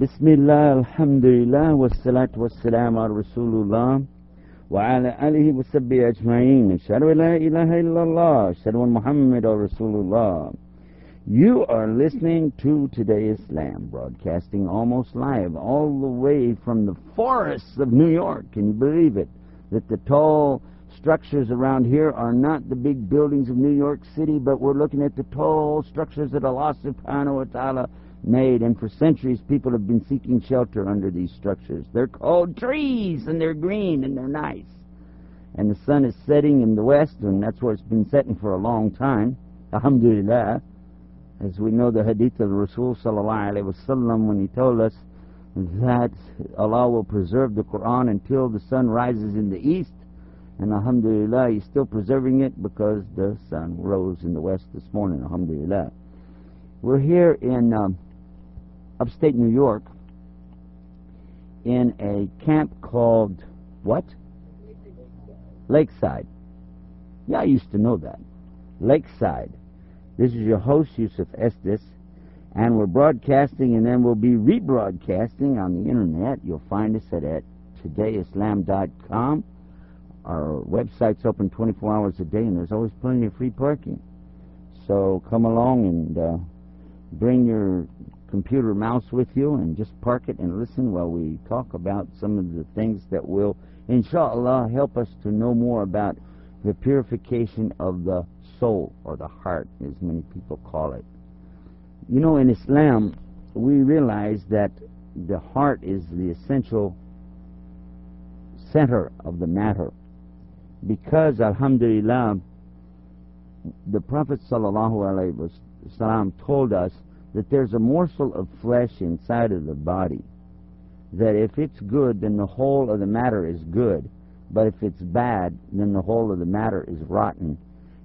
بسم الله الحمد لله والصلاة والسلام على رسول الله وعلى آله وصحبه أجمعين أشهد أن لا إله إلا الله أشهد أن محمد رسول الله You are listening to Today Islam, broadcasting almost live all the way from the forests of New York. Can you believe it? That the tall structures around here are not the big buildings of New York City, but we're looking at the tall structures that Allah subhanahu wa ta'ala made, and for centuries people have been seeking shelter under these structures. They're called trees, and they're green, and they're nice. And the sun is setting in the west, and that's where it's been setting for a long time. Alhamdulillah. As we know the hadith of Rasul sallallahu alayhi wasallam when he told us that Allah will preserve the Quran until the sun rises in the east, and Alhamdulillah, He's still preserving it because the sun rose in the west this morning. Alhamdulillah. We're here in um, upstate New York in a camp called what? Lakeside. Yeah, I used to know that. Lakeside. This is your host, Yusuf Estes, and we're broadcasting and then we'll be rebroadcasting on the internet. You'll find us at, at todayislam.com. Our website's open 24 hours a day, and there's always plenty of free parking. So come along and uh, bring your computer mouse with you and just park it and listen while we talk about some of the things that will, inshallah, help us to know more about the purification of the soul or the heart, as many people call it. You know, in Islam, we realize that the heart is the essential center of the matter because, alhamdulillah, the Prophet ﷺ told us that there's a morsel of flesh inside of the body that if it's good, then the whole of the matter is good, but if it's bad, then the whole of the matter is rotten.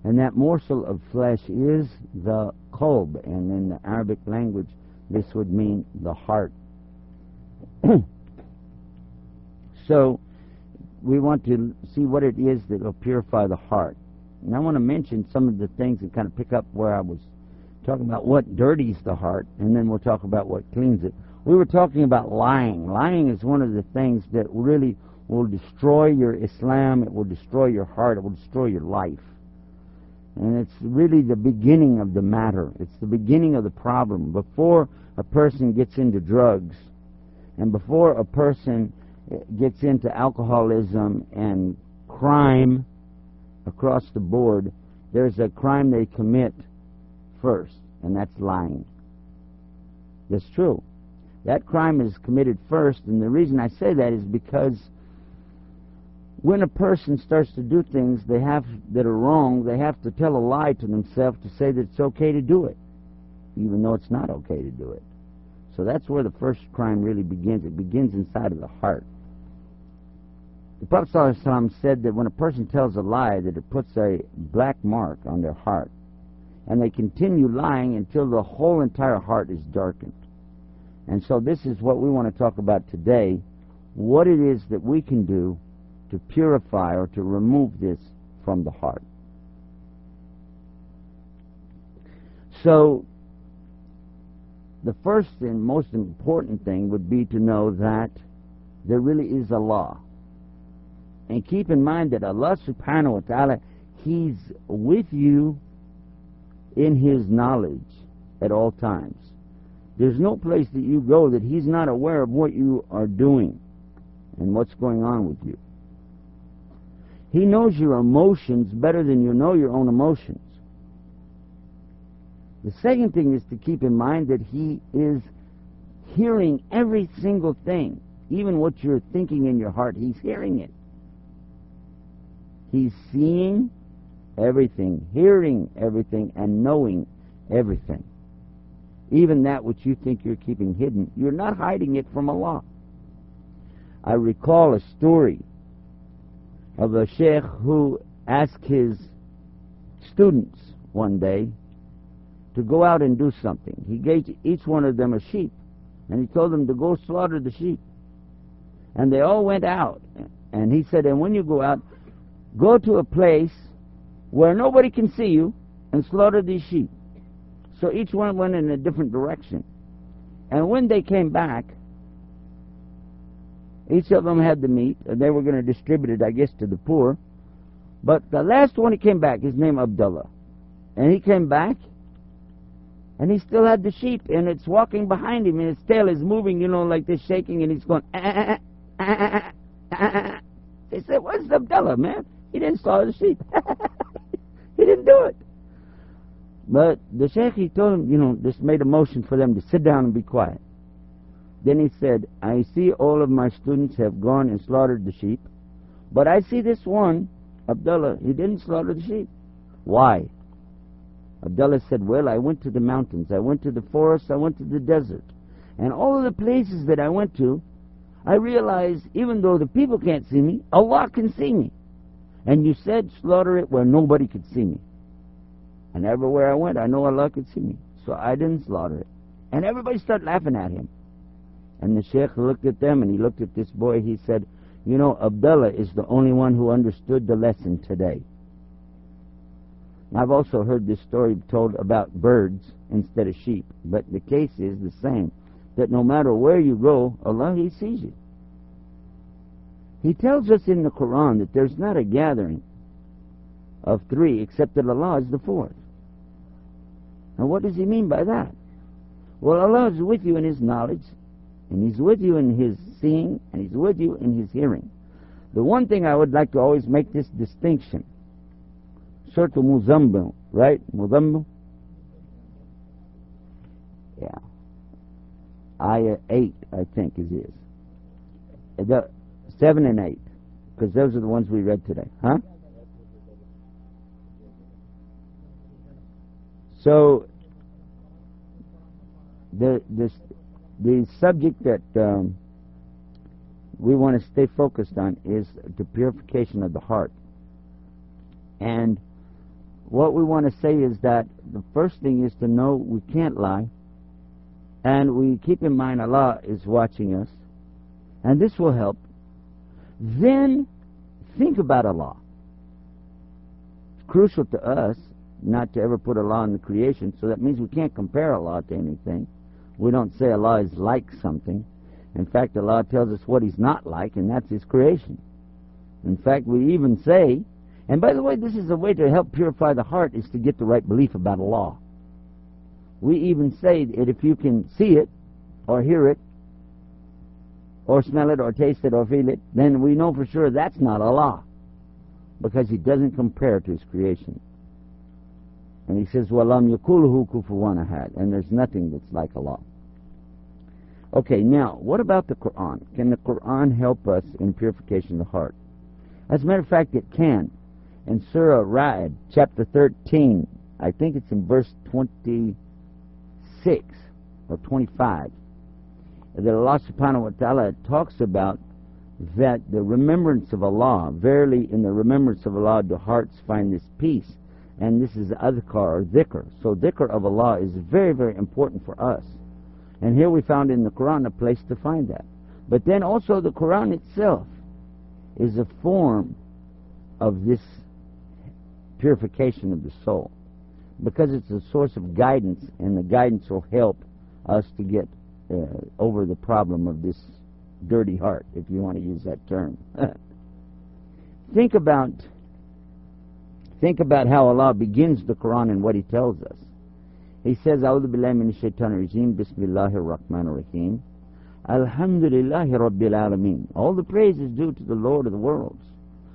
And that morsel of flesh is the qalb, and in the Arabic language, this would mean the heart. so, we want to see what it is that will purify the heart. And I want to mention some of the things and kind of pick up where I was talking about what dirties the heart, and then we'll talk about what cleans it. We were talking about lying. Lying is one of the things that really will destroy your Islam, it will destroy your heart, it will destroy your life. And it's really the beginning of the matter. It's the beginning of the problem. Before a person gets into drugs, and before a person eh, gets into alcoholism and crime across the board, there's a crime they commit first, and that's lying. That's true. That crime is committed first, and the reason I say that is because when a person starts to do things they have that are wrong, they have to tell a lie to themselves to say that it's okay to do it, even though it's not okay to do it. So that's where the first crime really begins. It begins inside of the heart. The Prophet said that when a person tells a lie, that it puts a black mark on their heart. And they continue lying until the whole entire heart is darkened. And so this is what we want to talk about today, what it is that we can do to purify or to remove this from the heart. So, the first and most important thing would be to know that there really is Allah. And keep in mind that Allah subhanahu wa ta'ala, He's with you in His knowledge at all times. There's no place that you go that He's not aware of what you are doing and what's going on with you. He knows your emotions better than you know your own emotions. The second thing is to keep in mind that He is hearing every single thing, even what you're thinking in your heart, He's hearing it. He's seeing everything, hearing everything, and knowing everything. Even that which you think you're keeping hidden, you're not hiding it from Allah. I recall a story of a sheikh who asked his students one day to go out and do something. He gave each one of them a sheep, and he told them to go slaughter the sheep. And they all went out. And he said, and when you go out, go to a place where nobody can see you and slaughter these sheep. So each one went in a different direction. And when they came back, Each of them had the meat, and they were going to distribute it, I guess, to the poor. But the last one, he came back. His name Abdullah, and he came back, and he still had the sheep, and it's walking behind him, and its tail is moving, you know, like this, shaking, and he's going. Ah, ah, ah, they said, "What's Abdullah, man? He didn't slaughter the sheep. he didn't do it." But the sheikh, he told him, you know, just made a motion for them to sit down and be quiet. Then he said, I see all of my students have gone and slaughtered the sheep, but I see this one, Abdullah, he didn't slaughter the sheep. Why? Abdullah said, Well, I went to the mountains, I went to the forest, I went to the desert. And all of the places that I went to, I realized even though the people can't see me, Allah can see me. And you said slaughter it where nobody could see me. And everywhere I went, I know Allah could see me. So I didn't slaughter it. And everybody started laughing at him. And the sheikh looked at them and he looked at this boy. He said, You know, Abdullah is the only one who understood the lesson today. I've also heard this story told about birds instead of sheep, but the case is the same that no matter where you go, Allah, He sees you. He tells us in the Quran that there's not a gathering of three except that Allah is the fourth. Now, what does He mean by that? Well, Allah is with you in His knowledge, and He's with you in His seeing, and He's with you in His hearing. The one thing I would like to always make this distinction Surah Muzammil, right? Muzammil? Yeah. Ayah 8, I think it is. The 7 and 8, because those are the ones we read today. Huh? So, the, the, the subject that um, we want to stay focused on is the purification of the heart. And what we want to say is that the first thing is to know we can't lie, and we keep in mind Allah is watching us, and this will help. Then think about Allah. It's crucial to us not to ever put Allah in the creation, so that means we can't compare Allah to anything. We don't say Allah is like something. In fact, Allah tells us what He's not like, and that's His creation. In fact, we even say, and by the way, this is a way to help purify the heart, is to get the right belief about Allah. We even say that if you can see it, or hear it, or smell it, or taste it, or feel it, then we know for sure that's not Allah. Because He doesn't compare to His creation. And He says, وَلَمْ يَكُلْهُ كُفُوًا أَحَدٍ And there's nothing that's like Allah. Okay, now, what about the Quran? Can the Quran help us in purification of the heart? As a matter of fact, it can. In Surah Ra'd, chapter 13, I think it's in verse 26 or 25, that Allah subhanahu wa ta'ala talks about that the remembrance of Allah, verily in the remembrance of Allah do hearts find this peace. And this is adhkar or dhikr. So dhikr of Allah is very, very important for us. And here we found in the Quran a place to find that. But then also the Quran itself is a form of this purification of the soul. Because it's a source of guidance, and the guidance will help us to get uh, over the problem of this dirty heart, if you want to use that term. think about think about how Allah begins the Quran and what He tells us. He says, "A'udhu billahi minash shaitanir rajim, bismillahir rahmanir rahim." Alhamdulillahi Rabbil Alameen. All the praise is due to the Lord of the worlds.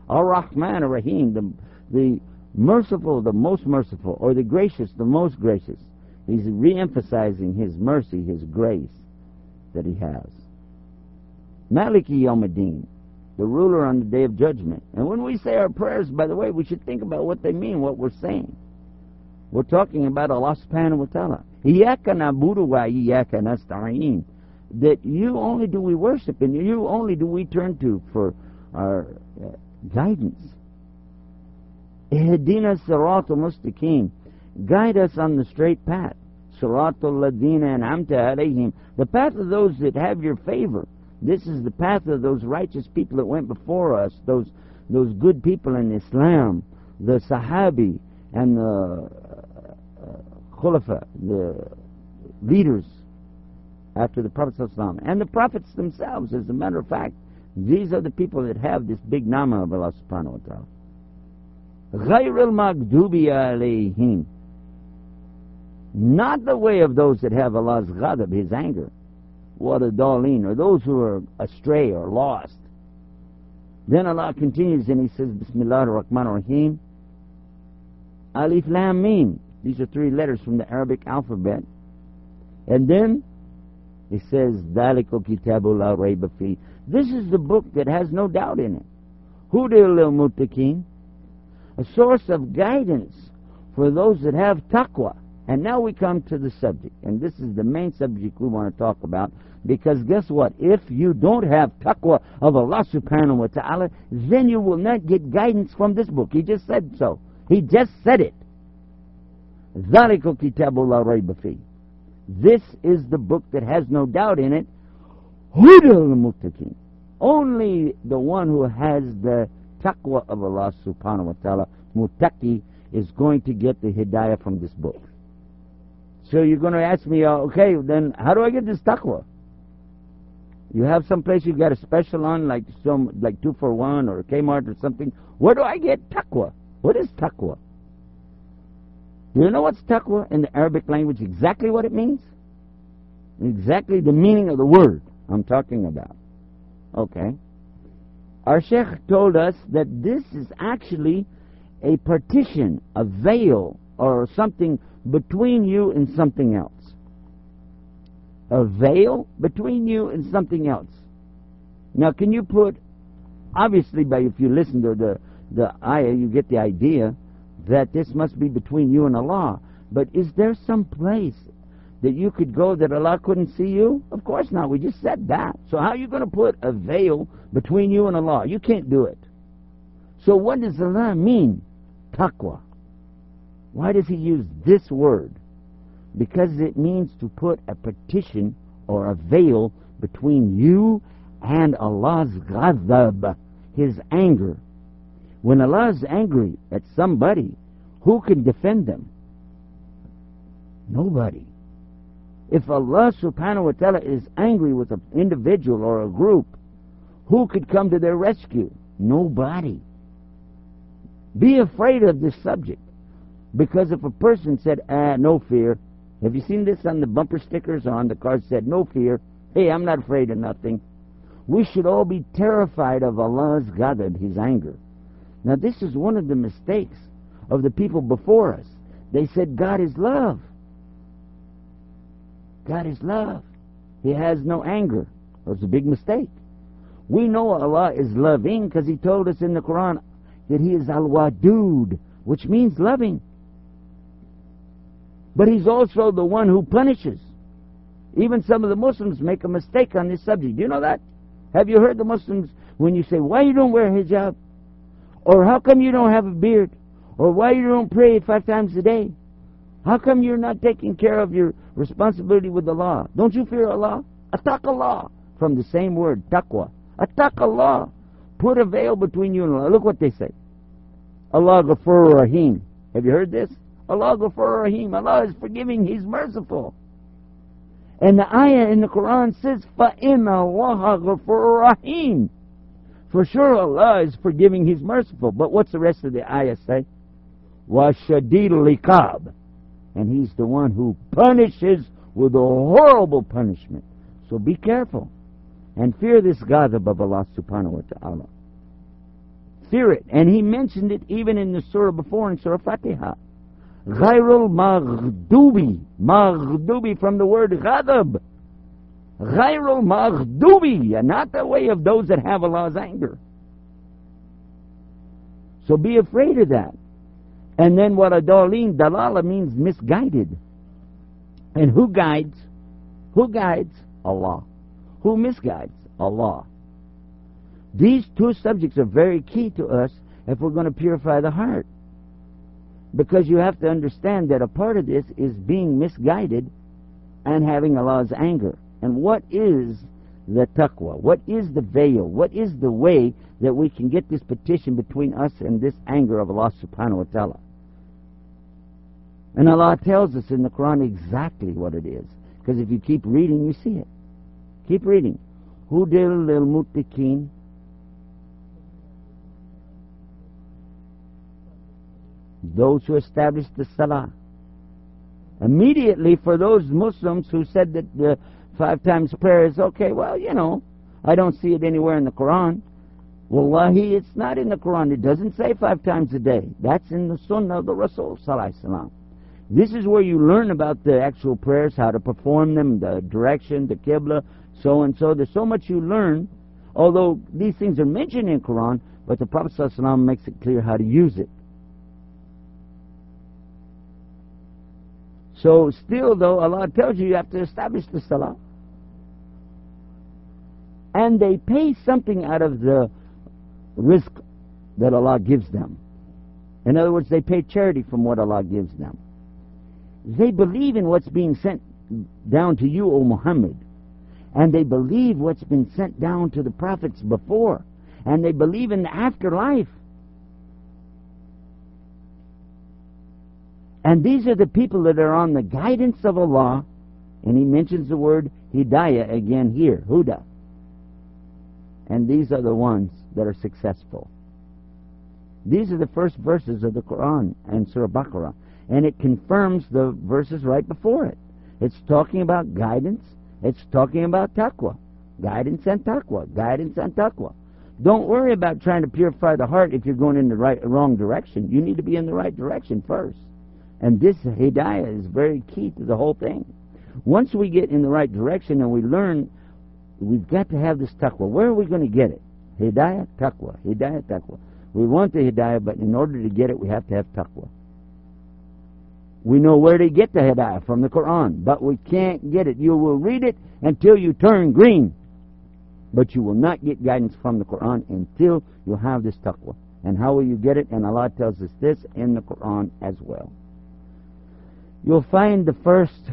Ar-Rahman Ar-Rahim, the, the merciful, the most merciful, or the gracious, the most gracious. He's re-emphasizing his mercy, his grace that he has. Maliki Yawmuddin, the ruler on the day of judgment. And when we say our prayers, by the way, we should think about what they mean, what we're saying. We're talking about Allah subhanahu wa ta'ala. Iyaka wa iyaka. That you only do we worship and you only do we turn to for our uh, guidance. Ihdina siratul mustaqim. Guide us on the straight path. Siratul ladina an'amta alayhim. The path of those that have your favor. This is the path of those righteous people that went before us, those those good people in Islam, the Sahabi and the uh, Khulafa, the leaders after the Prophet ﷺ. and the prophets themselves. As a matter of fact, These are the people that have this big nama of Allah subhanahu wa ta'ala. غَيْرِ الْمَغْدُوبِ عَلَيْهِمْ Not the way of those that have Allah's ghadab, his anger, what a dalin, or those who are astray or lost. Then Allah continues and He says, Bismillah ar-Rahman ar-Rahim, Alif Lam Mim. These are three letters from the Arabic alphabet. And then He says, Daliko kitabul la fi. This is the book that has no doubt in it. Hudil lil mutakin, a source of guidance for those that have taqwa. And now we come to the subject. And this is the main subject we want to talk about. Because guess what? If you don't have taqwa of Allah subhanahu wa ta'ala, then you will not get guidance from this book. He just said so. He just said it. ذَلِكُ كِتَابُ لَا رَيْبَ فِيهِ This is the book that has no doubt in it. هُدَى الْمُتَّقِينَ Only the one who has the taqwa of Allah subhanahu wa ta'ala, muttaqi, is going to get the hidayah from this book. So you're going to ask me, uh, okay, then how do I get this taqwa? You have some place you got a special on, like some like two for one or Kmart or something. Where do I get taqwa? What is taqwa? Do you know what's taqwa in the Arabic language? Exactly what it means? Exactly the meaning of the word I'm talking about. Okay. Our Sheikh told us that this is actually a partition, a veil, or something between you and something else. A veil between you and something else. Now, can you put, obviously, by if you listen to the the ayah, you get the idea that this must be between you and Allah. But is there some place that you could go that Allah couldn't see you? Of course not. We just said that. So how are you going to put a veil between you and Allah? You can't do it. So what does Allah mean? Taqwa. Why does he use this word? Because it means to put a partition or a veil between you and Allah's ghadab, His anger. When Allah is angry at somebody, who can defend them? Nobody. If Allah subhanahu wa ta'ala is angry with an individual or a group, who could come to their rescue? Nobody. Be afraid of this subject. Because if a person said, ah, no fear, have you seen this on the bumper stickers on the cars said, no fear, hey, I'm not afraid of nothing. We should all be terrified of Allah's ghadab, His anger. Now, this is one of the mistakes of the people before us. They said God is love. God is love. He has no anger. That's a big mistake. We know Allah is loving because He told us in the Quran that He is Al Wadud, which means loving. But He's also the one who punishes. Even some of the Muslims make a mistake on this subject. Do you know that? Have you heard the Muslims when you say, Why you don't wear hijab? Or how come you don't have a beard? Or why you don't pray five times a day? How come you're not taking care of your responsibility with law? Don't you fear Allah? Attack Allah from the same word, taqwa. Attack Allah. Put a veil between you and Allah. Look what they say. Allah Ghafur Rahim. Have you heard this? Allah Ghafur Rahim. Allah is forgiving, He's merciful. And the ayah in the Quran says, فَإِنَّ اللَّهَ غَفُورٌ رَحِيمٌ For sure Allah is forgiving, He's merciful. But what's the rest of the ayah say? وَشَدِيدُ الْعِقَابِ And He's the one who punishes with a horrible punishment. So be careful. And fear this ghadab of Allah subhanahu wa ta'ala. Fear it. And He mentioned it even in the surah before in Surah Fatihah. Ghairul Maghdubi. Maghdubi from the word Ghadab. Ghairul Maghdubi, and not the way of those that have Allah's anger. So be afraid of that. And then what a dalin, dalala means misguided. And who guides? Who guides? Allah. Who misguides? Allah. These two subjects are very key to us if we're going to purify the heart. Because you have to understand that a part of this is being misguided and having Allah's anger. And what is the taqwa? What is the veil? What is the way that we can get this petition between us and this anger of Allah subhanahu wa ta'ala? And Allah tells us in the Quran exactly what it is. Because if you keep reading, you see it. Keep reading. Hudil lil. Those who established the Salah. Immediately, for those Muslims who said that the five times prayer is okay, well, you know, I don't see it anywhere in the Quran. Wallahi, it's not in the Quran. It doesn't say five times a day. That's in the Sunnah of the Rasul This is where you learn about the actual prayers, how to perform them, the direction, the Qibla, so and so. There's so much you learn, although these things are mentioned in Quran, but the Prophet Sallallahu makes it clear how to use it. So still though, Allah tells you you have to establish the Salah. And they pay something out of the rizq that Allah gives them. In other words, they pay charity from what Allah gives them. They believe in what's being sent down to you, O Muhammad. And they believe what's been sent down to the prophets before. And they believe in the afterlife. And these are the people that are on the guidance of Allah. And he mentions the word hidayah again here, huda. And these are the ones that are successful. These are the first verses of the Quran and Surah Baqarah. And it confirms the verses right before it. It's talking about guidance. It's talking about taqwa. Guidance and taqwa. Guidance and taqwa. Don't worry about trying to purify the heart if you're going in the right, wrong direction. You need to be in the right direction first. And this hidayah is very key to the whole thing. Once we get in the right direction and we learn, we've got to have this taqwa. Where are we going to get it? Hidayah, taqwa. Hidayah, taqwa. We want the hidayah, but in order to get it, we have to have taqwa. We know where to get the hidayah from the Quran, but we can't get it. You will read it until you turn green, but you will not get guidance from the Quran until you have this taqwa. And how will you get it? And Allah tells us this in the Quran as well. You'll find the first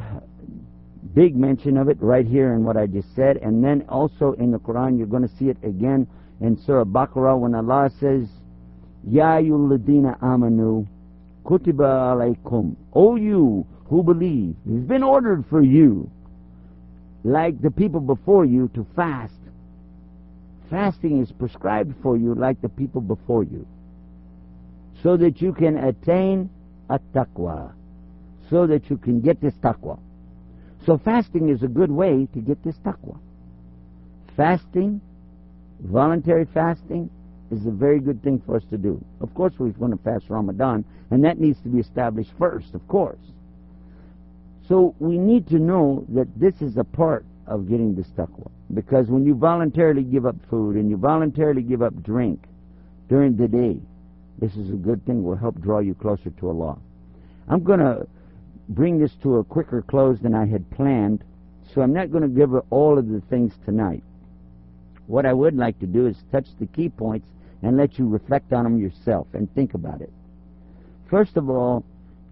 big mention of it right here in what I just said, and then also in the Quran, you're going to see it again in Surah Baqarah when Allah says, Ya ladina amanu kutiba alaykum. O you who believe, it's been ordered for you, like the people before you, to fast. Fasting is prescribed for you like the people before you, so that you can attain a taqwa so that you can get this taqwa. So fasting is a good way to get this taqwa. Fasting, voluntary fasting, is a very good thing for us to do. Of course, we want to fast Ramadan, and that needs to be established first, of course. So we need to know that this is a part of getting this taqwa. Because when you voluntarily give up food and you voluntarily give up drink during the day, this is a good thing, will help draw you closer to Allah. I'm going to bring this to a quicker close than I had planned, so I'm not going to give all of the things tonight. What I would like to do is touch the key points and let you reflect on them yourself and think about it. First of all,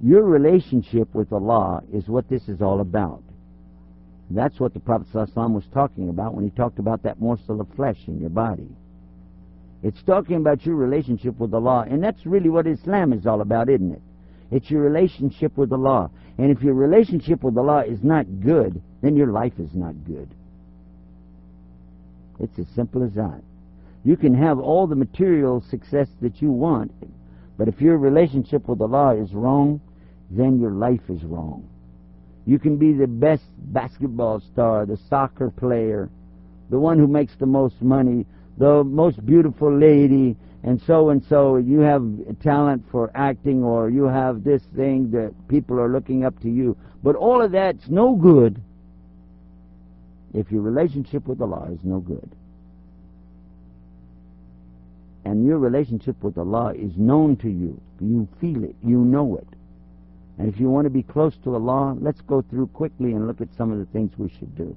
your relationship with Allah is what this is all about. That's what the Prophet ﷺ was talking about when he talked about that morsel of flesh in your body. It's talking about your relationship with Allah, and that's really what Islam is all about, isn't it? It's your relationship with Allah. And if your relationship with Allah is not good, then your life is not good. It's as simple as that. You can have all the material success that you want, but if your relationship with Allah is wrong, then your life is wrong. You can be the best basketball star, the soccer player, the one who makes the most money, the most beautiful lady, and so and so you have talent for acting or you have this thing that people are looking up to you. But all of that's no good if your relationship with Allah is no good. And your relationship with Allah is known to you. You feel it. You know it. And if you want to be close to Allah, let's go through quickly and look at some of the things we should do.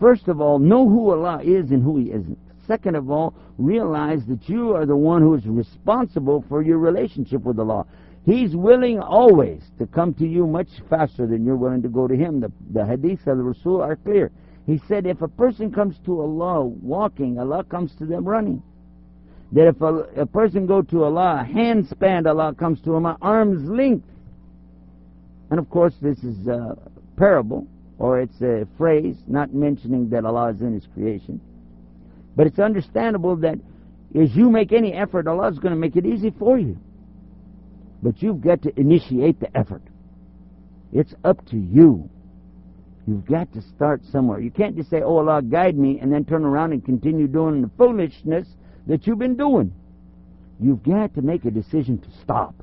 First of all, know who Allah is and who He isn't. Second of all, realize that you are the one who is responsible for your relationship with Allah. He's willing always to come to you much faster than you're willing to go to Him. The, the hadith of the Rasul are clear. He said, if a person comes to Allah walking, Allah comes to them running. That if a, a person go to Allah, a hand handspan, Allah comes to him arm's length. And of course, this is a parable, or it's a phrase, not mentioning that Allah is in His creation. But it's understandable that as you make any effort, Allah is going to make it easy for you. But you've got to initiate the effort. It's up to you. You've got to start somewhere. You can't just say, Oh Allah, guide me, and then turn around and continue doing the foolishness that you've been doing. You've got to make a decision to stop.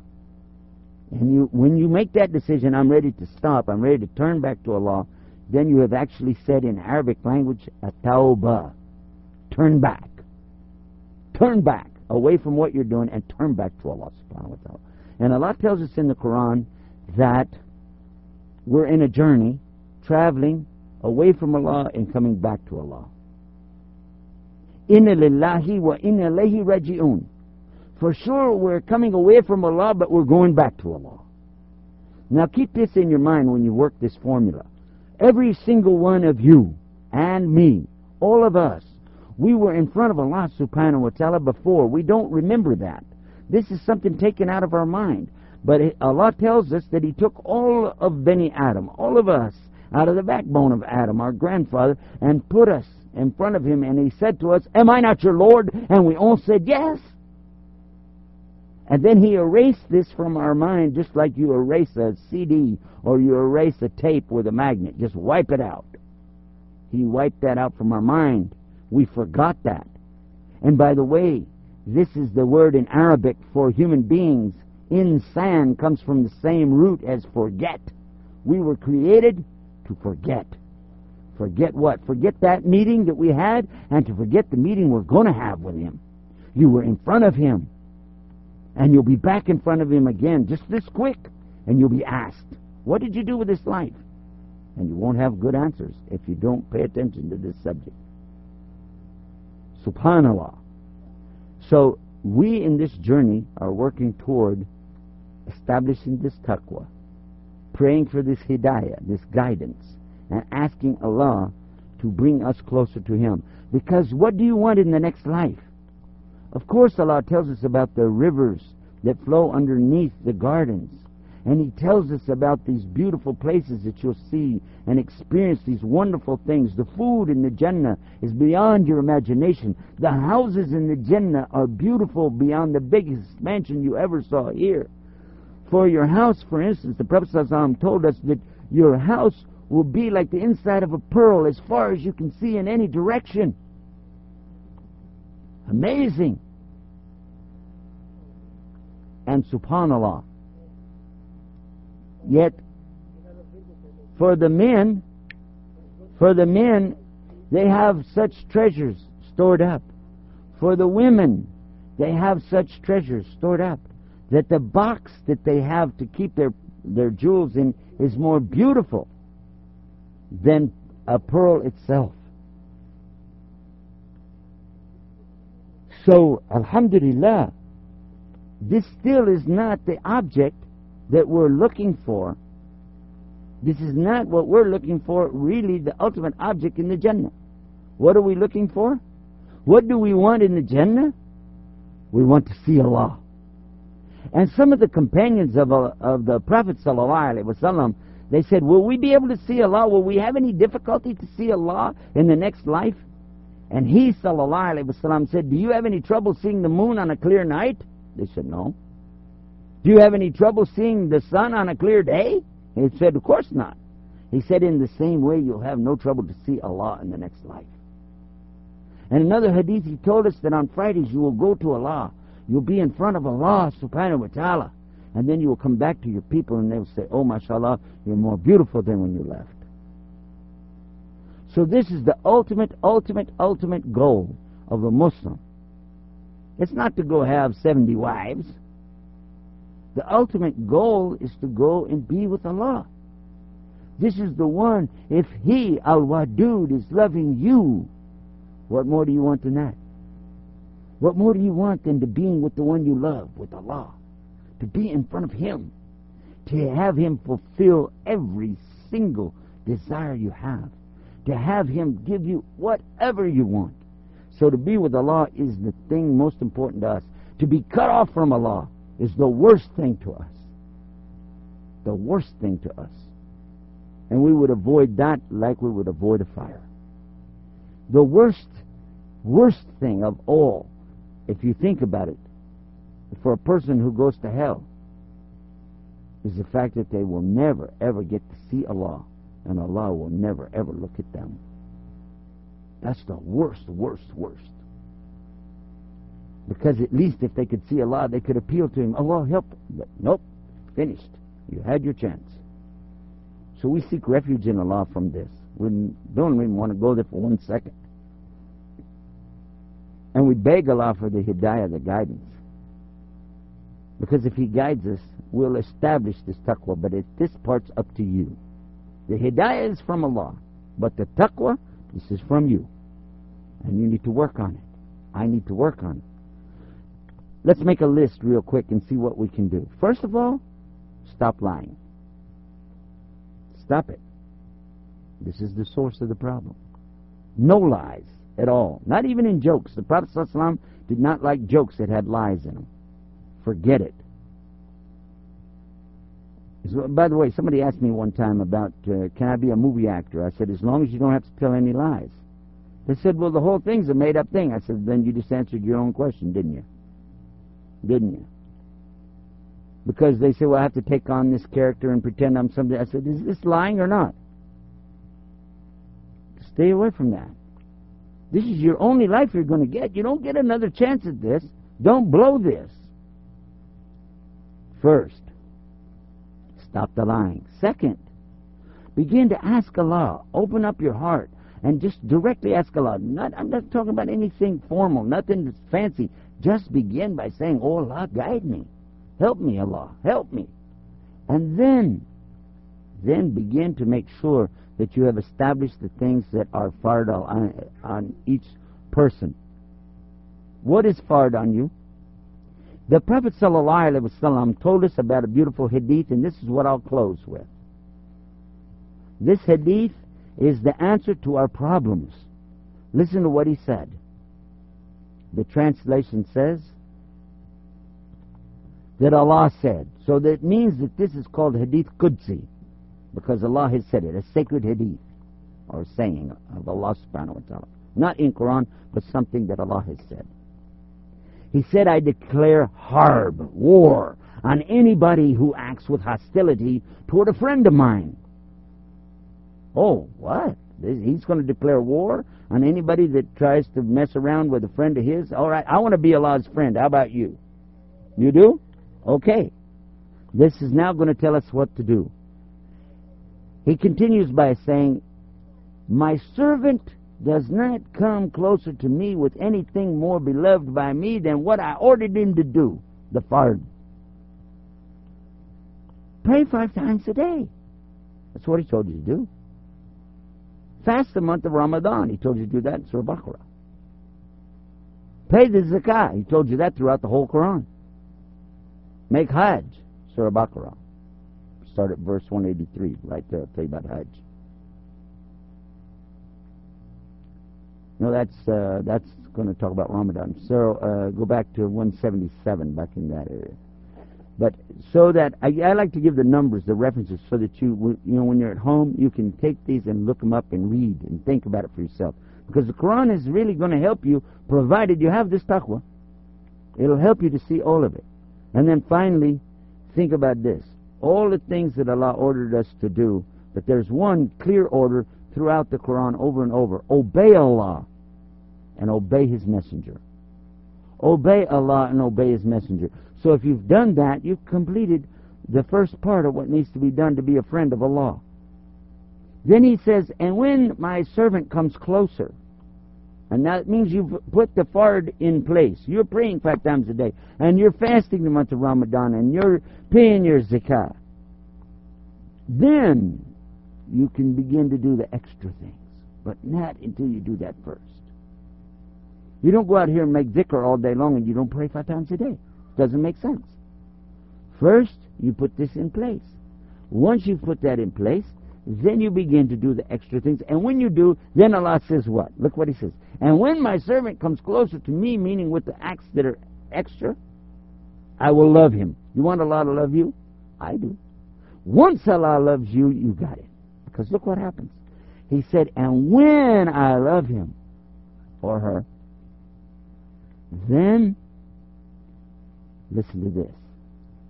And you, when you make that decision, I'm ready to stop, I'm ready to turn back to Allah, then you have actually said in Arabic language, a tawbah. Turn back. Turn back away from what you're doing and turn back to Allah subhanahu wa ta'ala. And Allah tells us in the Quran that we're in a journey, traveling away from Allah and coming back to Allah. Inna lillahi wa inna ilayhi raji'un. For sure we're coming away from Allah, but we're going back to Allah. Now keep this in your mind when you work this formula. Every single one of you and me, all of us, we were in front of Allah subhanahu wa ta'ala before. We don't remember that. This is something taken out of our mind. But Allah tells us that He took all of Beni Adam, all of us, out of the backbone of Adam, our grandfather, and put us in front of Him. And He said to us, Am I not your Lord? And we all said, Yes. And then He erased this from our mind just like you erase a CD or you erase a tape with a magnet. Just wipe it out. He wiped that out from our mind. We forgot that. And by the way, this is the word in Arabic for human beings. Insan comes from the same root as forget. We were created to forget. Forget what? Forget that meeting that we had and to forget the meeting we're going to have with Him. You were in front of Him. And you'll be back in front of Him again just this quick. And you'll be asked, What did you do with this life? And you won't have good answers if you don't pay attention to this subject. Subhanallah. So we in this journey are working toward establishing this taqwa, praying for this hidayah, this guidance, and asking Allah to bring us closer to Him. Because what do you want in the next life? Of course, Allah tells us about the rivers that flow underneath the gardens. And He tells us about these beautiful places that you'll see and experience these wonderful things. The food in the Jannah is beyond your imagination. The houses in the Jannah are beautiful beyond the biggest mansion you ever saw here. For your house, for instance, the Prophet told us that your house will be like the inside of a pearl as far as you can see in any direction. Amazing. And subhanallah. Yet, for the men, for the men, they have such treasures stored up. For the women, they have such treasures stored up that the box that they have to keep their their jewels in is more beautiful than a pearl itself. So, Alhamdulillah, this still is not the object that we're looking for. This is not what we're looking for, really, the ultimate object in the Jannah. What are we looking for? What do we want in the Jannah? We want to see Allah. And some of the companions of, uh, of the Prophet ﷺ, they said, Will we be able to see Allah? Will we have any difficulty to see Allah in the next life? And he ﷺ said, Do you have any trouble seeing the moon on a clear night? They said, No. Do you have any trouble seeing the sun on a clear day? He said, Of course not. He said, In the same way, you'll have no trouble to see Allah in the next life. And another hadith, he told us that on Fridays you will go to Allah You'll be in front of Allah subhanahu wa ta'ala. And then you will come back to your people and they'll say, Oh, mashallah, you're more beautiful than when you left. So this is the ultimate, ultimate, ultimate goal of a Muslim. It's not to go have 70 wives. The ultimate goal is to go and be with Allah. This is the one, if He, Al Wadud, is loving you, what more do you want than that? What more do you want than to be with the one you love, with Allah? To be in front of Him. To have Him fulfill every single desire you have. To have Him give you whatever you want. So to be with Allah is the thing most important to us. To be cut off from Allah is the worst thing to us. The worst thing to us. And we would avoid that like we would avoid a fire. The worst, worst thing of all if you think about it, for a person who goes to hell, is the fact that they will never, ever get to see Allah, and Allah will never, ever look at them. That's the worst, worst, worst. Because at least if they could see Allah, they could appeal to Him. Allah, help. But nope, finished. You had your chance. So we seek refuge in Allah from this. We don't even want to go there for one second. And we beg Allah for the hidayah, the guidance. Because if He guides us, we'll establish this taqwa. But it, this part's up to you. The hidayah is from Allah. But the taqwa, this is from you. And you need to work on it. I need to work on it. Let's make a list real quick and see what we can do. First of all, stop lying. Stop it. This is the source of the problem. No lies at all. Not even in jokes. The Prophet ﷺ did not like jokes that had lies in them. Forget it. By the way, somebody asked me one time about uh, can I be a movie actor? I said, as long as you don't have to tell any lies. They said, well, the whole thing's a made up thing. I said, then you just answered your own question, didn't you? Didn't you? Because they say, well, I have to take on this character and pretend I'm somebody. I said, is this lying or not? Stay away from that. This is your only life you're going to get. You don't get another chance at this. Don't blow this. First, stop the lying. Second, begin to ask Allah. Open up your heart and just directly ask Allah. Not, I'm not talking about anything formal, nothing fancy. Just begin by saying, Oh Allah, guide me. Help me, Allah. Help me. And then, then begin to make sure that you have established the things that are fard on, on each person. What is fard on you? The Prophet ﷺ told us about a beautiful hadith, and this is what I'll close with. This hadith is the answer to our problems. Listen to what he said. The translation says that Allah said. So that means that this is called Hadith Qudsi because Allah has said it, a sacred hadith or saying of Allah subhanahu wa ta'ala. Not in Quran, but something that Allah has said. He said, I declare harb, war, on anybody who acts with hostility toward a friend of mine. Oh, what? He's going to declare war on anybody that tries to mess around with a friend of his? All right, I want to be Allah's friend. How about you? You do? Okay. This is now going to tell us what to do. He continues by saying, My servant does not come closer to me with anything more beloved by me than what I ordered him to do, the fard. Pray five times a day. That's what he told you to do. Fast the month of Ramadan. He told you to do that in Surah Baqarah. Pay the zakah. He told you that throughout the whole Quran. Make Hajj. Surah Baqarah start at verse 183, right there. I'll tell you about Hajj. No, that's uh, that's going to talk about Ramadan. So uh, go back to 177, back in that area. But so that I, I, like to give the numbers, the references, so that you you know when you're at home, you can take these and look them up and read and think about it for yourself. Because the Quran is really going to help you, provided you have this taqwa. It'll help you to see all of it. And then finally, think about this all the things that Allah ordered us to do, but there's one clear order throughout the Quran over and over. Obey Allah and obey His Messenger. Obey Allah and obey His Messenger. So if you've done that, you've completed the first part of what needs to be done to be a friend of Allah. Then he says, and when my servant comes closer, and that means you've put the fard in place. You're praying five times a day. And you're fasting the month of Ramadan. And you're paying your zakah. Then you can begin to do the extra things. But not until you do that first. You don't go out here and make dhikr all day long and you don't pray five times a day. Doesn't make sense. First, you put this in place. Once you put that in place, then you begin to do the extra things. And when you do, then Allah says what? Look what He says. And when my servant comes closer to me, meaning with the acts that are extra, I will love him. You want Allah to love you? I do. Once Allah loves you, you got it. Because look what happens. He said, and when I love him or her, then, listen to this.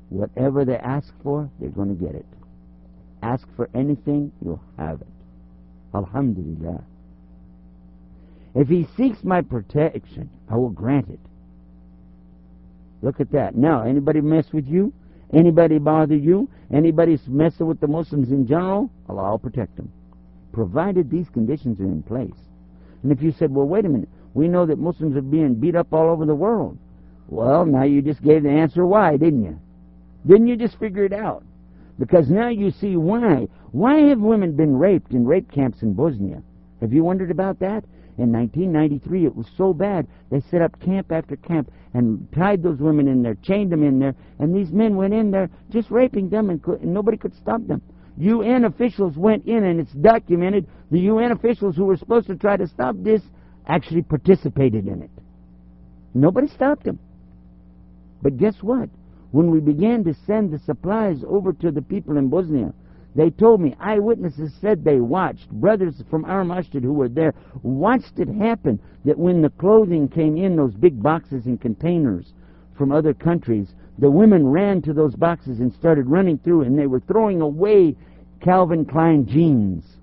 Whatever they ask for, they're going to get it. Ask for anything, you'll have it. Alhamdulillah. If he seeks my protection, I will grant it. Look at that. Now, anybody mess with you? Anybody bother you? Anybody's messing with the Muslims in general? Allah will protect them. Provided these conditions are in place. And if you said, well, wait a minute, we know that Muslims are being beat up all over the world. Well, now you just gave the answer why, didn't you? Didn't you just figure it out? Because now you see why. Why have women been raped in rape camps in Bosnia? Have you wondered about that? In 1993, it was so bad, they set up camp after camp and tied those women in there, chained them in there, and these men went in there just raping them, and, could, and nobody could stop them. UN officials went in, and it's documented. The UN officials who were supposed to try to stop this actually participated in it. Nobody stopped them. But guess what? When we began to send the supplies over to the people in Bosnia, they told me, eyewitnesses said they watched, brothers from our who were there, watched it happen, that when the clothing came in those big boxes and containers from other countries, the women ran to those boxes and started running through, and they were throwing away Calvin Klein jeans,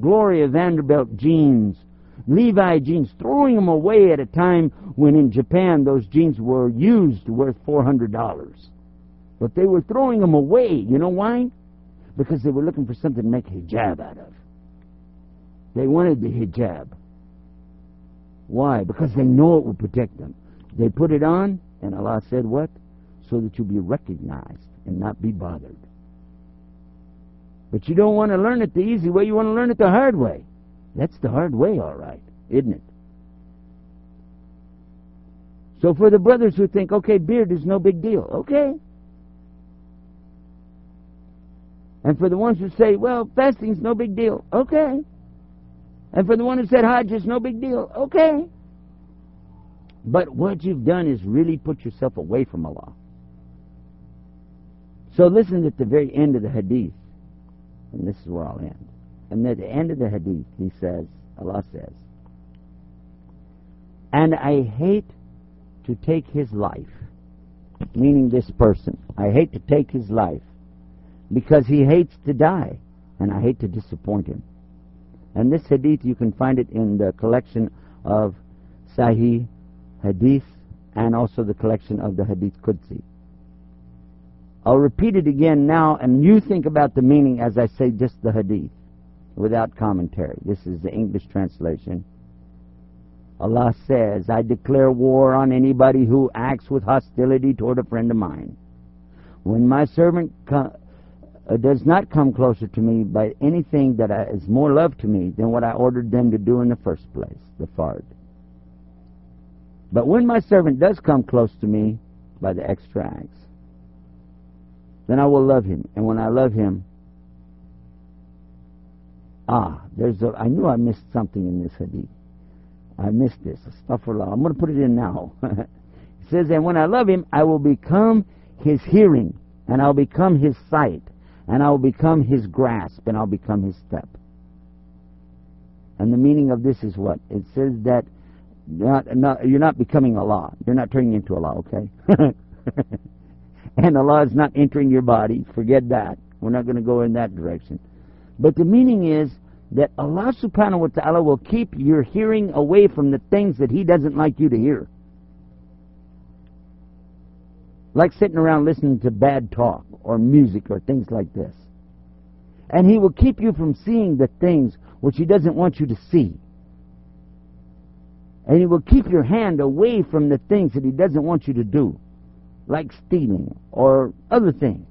Gloria Vanderbilt jeans, Levi jeans, throwing them away at a time when in Japan those jeans were used worth $400. But they were throwing them away. You know why? because they were looking for something to make a hijab out of. They wanted the hijab. Why? Because they know it will protect them. They put it on, and Allah said what? So that you'll be recognized and not be bothered. But you don't want to learn it the easy way, you want to learn it the hard way. That's the hard way, all right, isn't it? So for the brothers who think, okay, beard is no big deal, okay, And for the ones who say, well, fasting's no big deal, okay. And for the one who said Hajj is no big deal, okay. But what you've done is really put yourself away from Allah. So listen at the very end of the hadith, and this is where I'll end. And at the end of the hadith, he says, Allah says, And I hate to take his life, meaning this person. I hate to take his life because he hates to die, and I hate to disappoint him. And this hadith, you can find it in the collection of Sahih Hadith and also the collection of the Hadith Qudsi. I'll repeat it again now, and you think about the meaning as I say just the Hadith, without commentary. This is the English translation. Allah says, I declare war on anybody who acts with hostility toward a friend of mine. When my servant uh, does not come closer to me by anything that is more love to me than what I ordered them to do in the first place, the fard. But when my servant does come close to me by the extra acts, then I will love him. And when I love him, ah, there's a, I knew I missed something in this hadith. I missed this. Astaghfirullah. I'm going to put it in now. it says, and when I love him, I will become his hearing, and I'll become his sight, and I will become his grasp, and I'll become his step. And the meaning of this is what? It says that not, not, you're not becoming Allah. You're not turning into Allah, okay? and Allah is not entering your body. Forget that. We're not going to go in that direction. But the meaning is that Allah subhanahu wa ta'ala will keep your hearing away from the things that He doesn't like you to hear. Like sitting around listening to bad talk or music or things like this. And he will keep you from seeing the things which he doesn't want you to see. And he will keep your hand away from the things that he doesn't want you to do, like stealing or other things.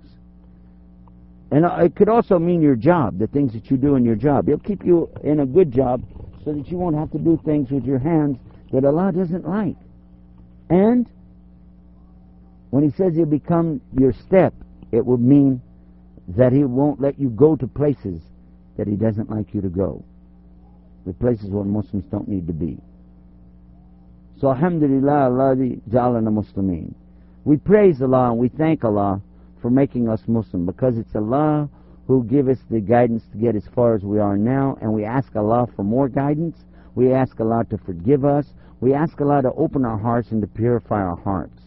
And it could also mean your job, the things that you do in your job. He'll keep you in a good job so that you won't have to do things with your hands that Allah doesn't like. And when he says he'll become your step, it will mean that he won't let you go to places that he doesn't like you to go. The places where Muslims don't need to be. So alhamdulillah, Allah ja'alana muslimin. We praise Allah and we thank Allah for making us Muslim because it's Allah who give us the guidance to get as far as we are now and we ask Allah for more guidance. We ask Allah to forgive us. We ask Allah to open our hearts and to purify our hearts.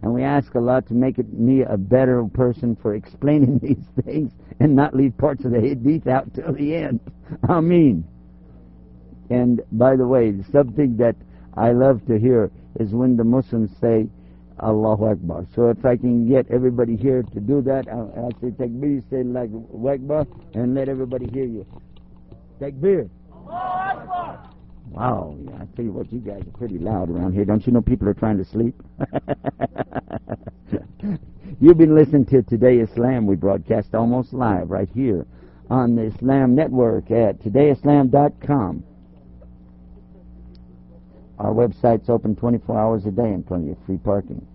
And we ask Allah to make me a better person for explaining these things and not leave parts of the hadith out till the end. Ameen. And by the way, something that I love to hear is when the Muslims say, Allahu Akbar. So if I can get everybody here to do that, I'll, I'll say takbir, say like Akbar, and let everybody hear you. Takbir. Allahu Akbar. Wow, yeah, I tell you what, you guys are pretty loud around here. Don't you know people are trying to sleep? You've been listening to Today Islam. We broadcast almost live right here on the Islam Network at todayislam.com. Our website's open 24 hours a day and plenty of free parking.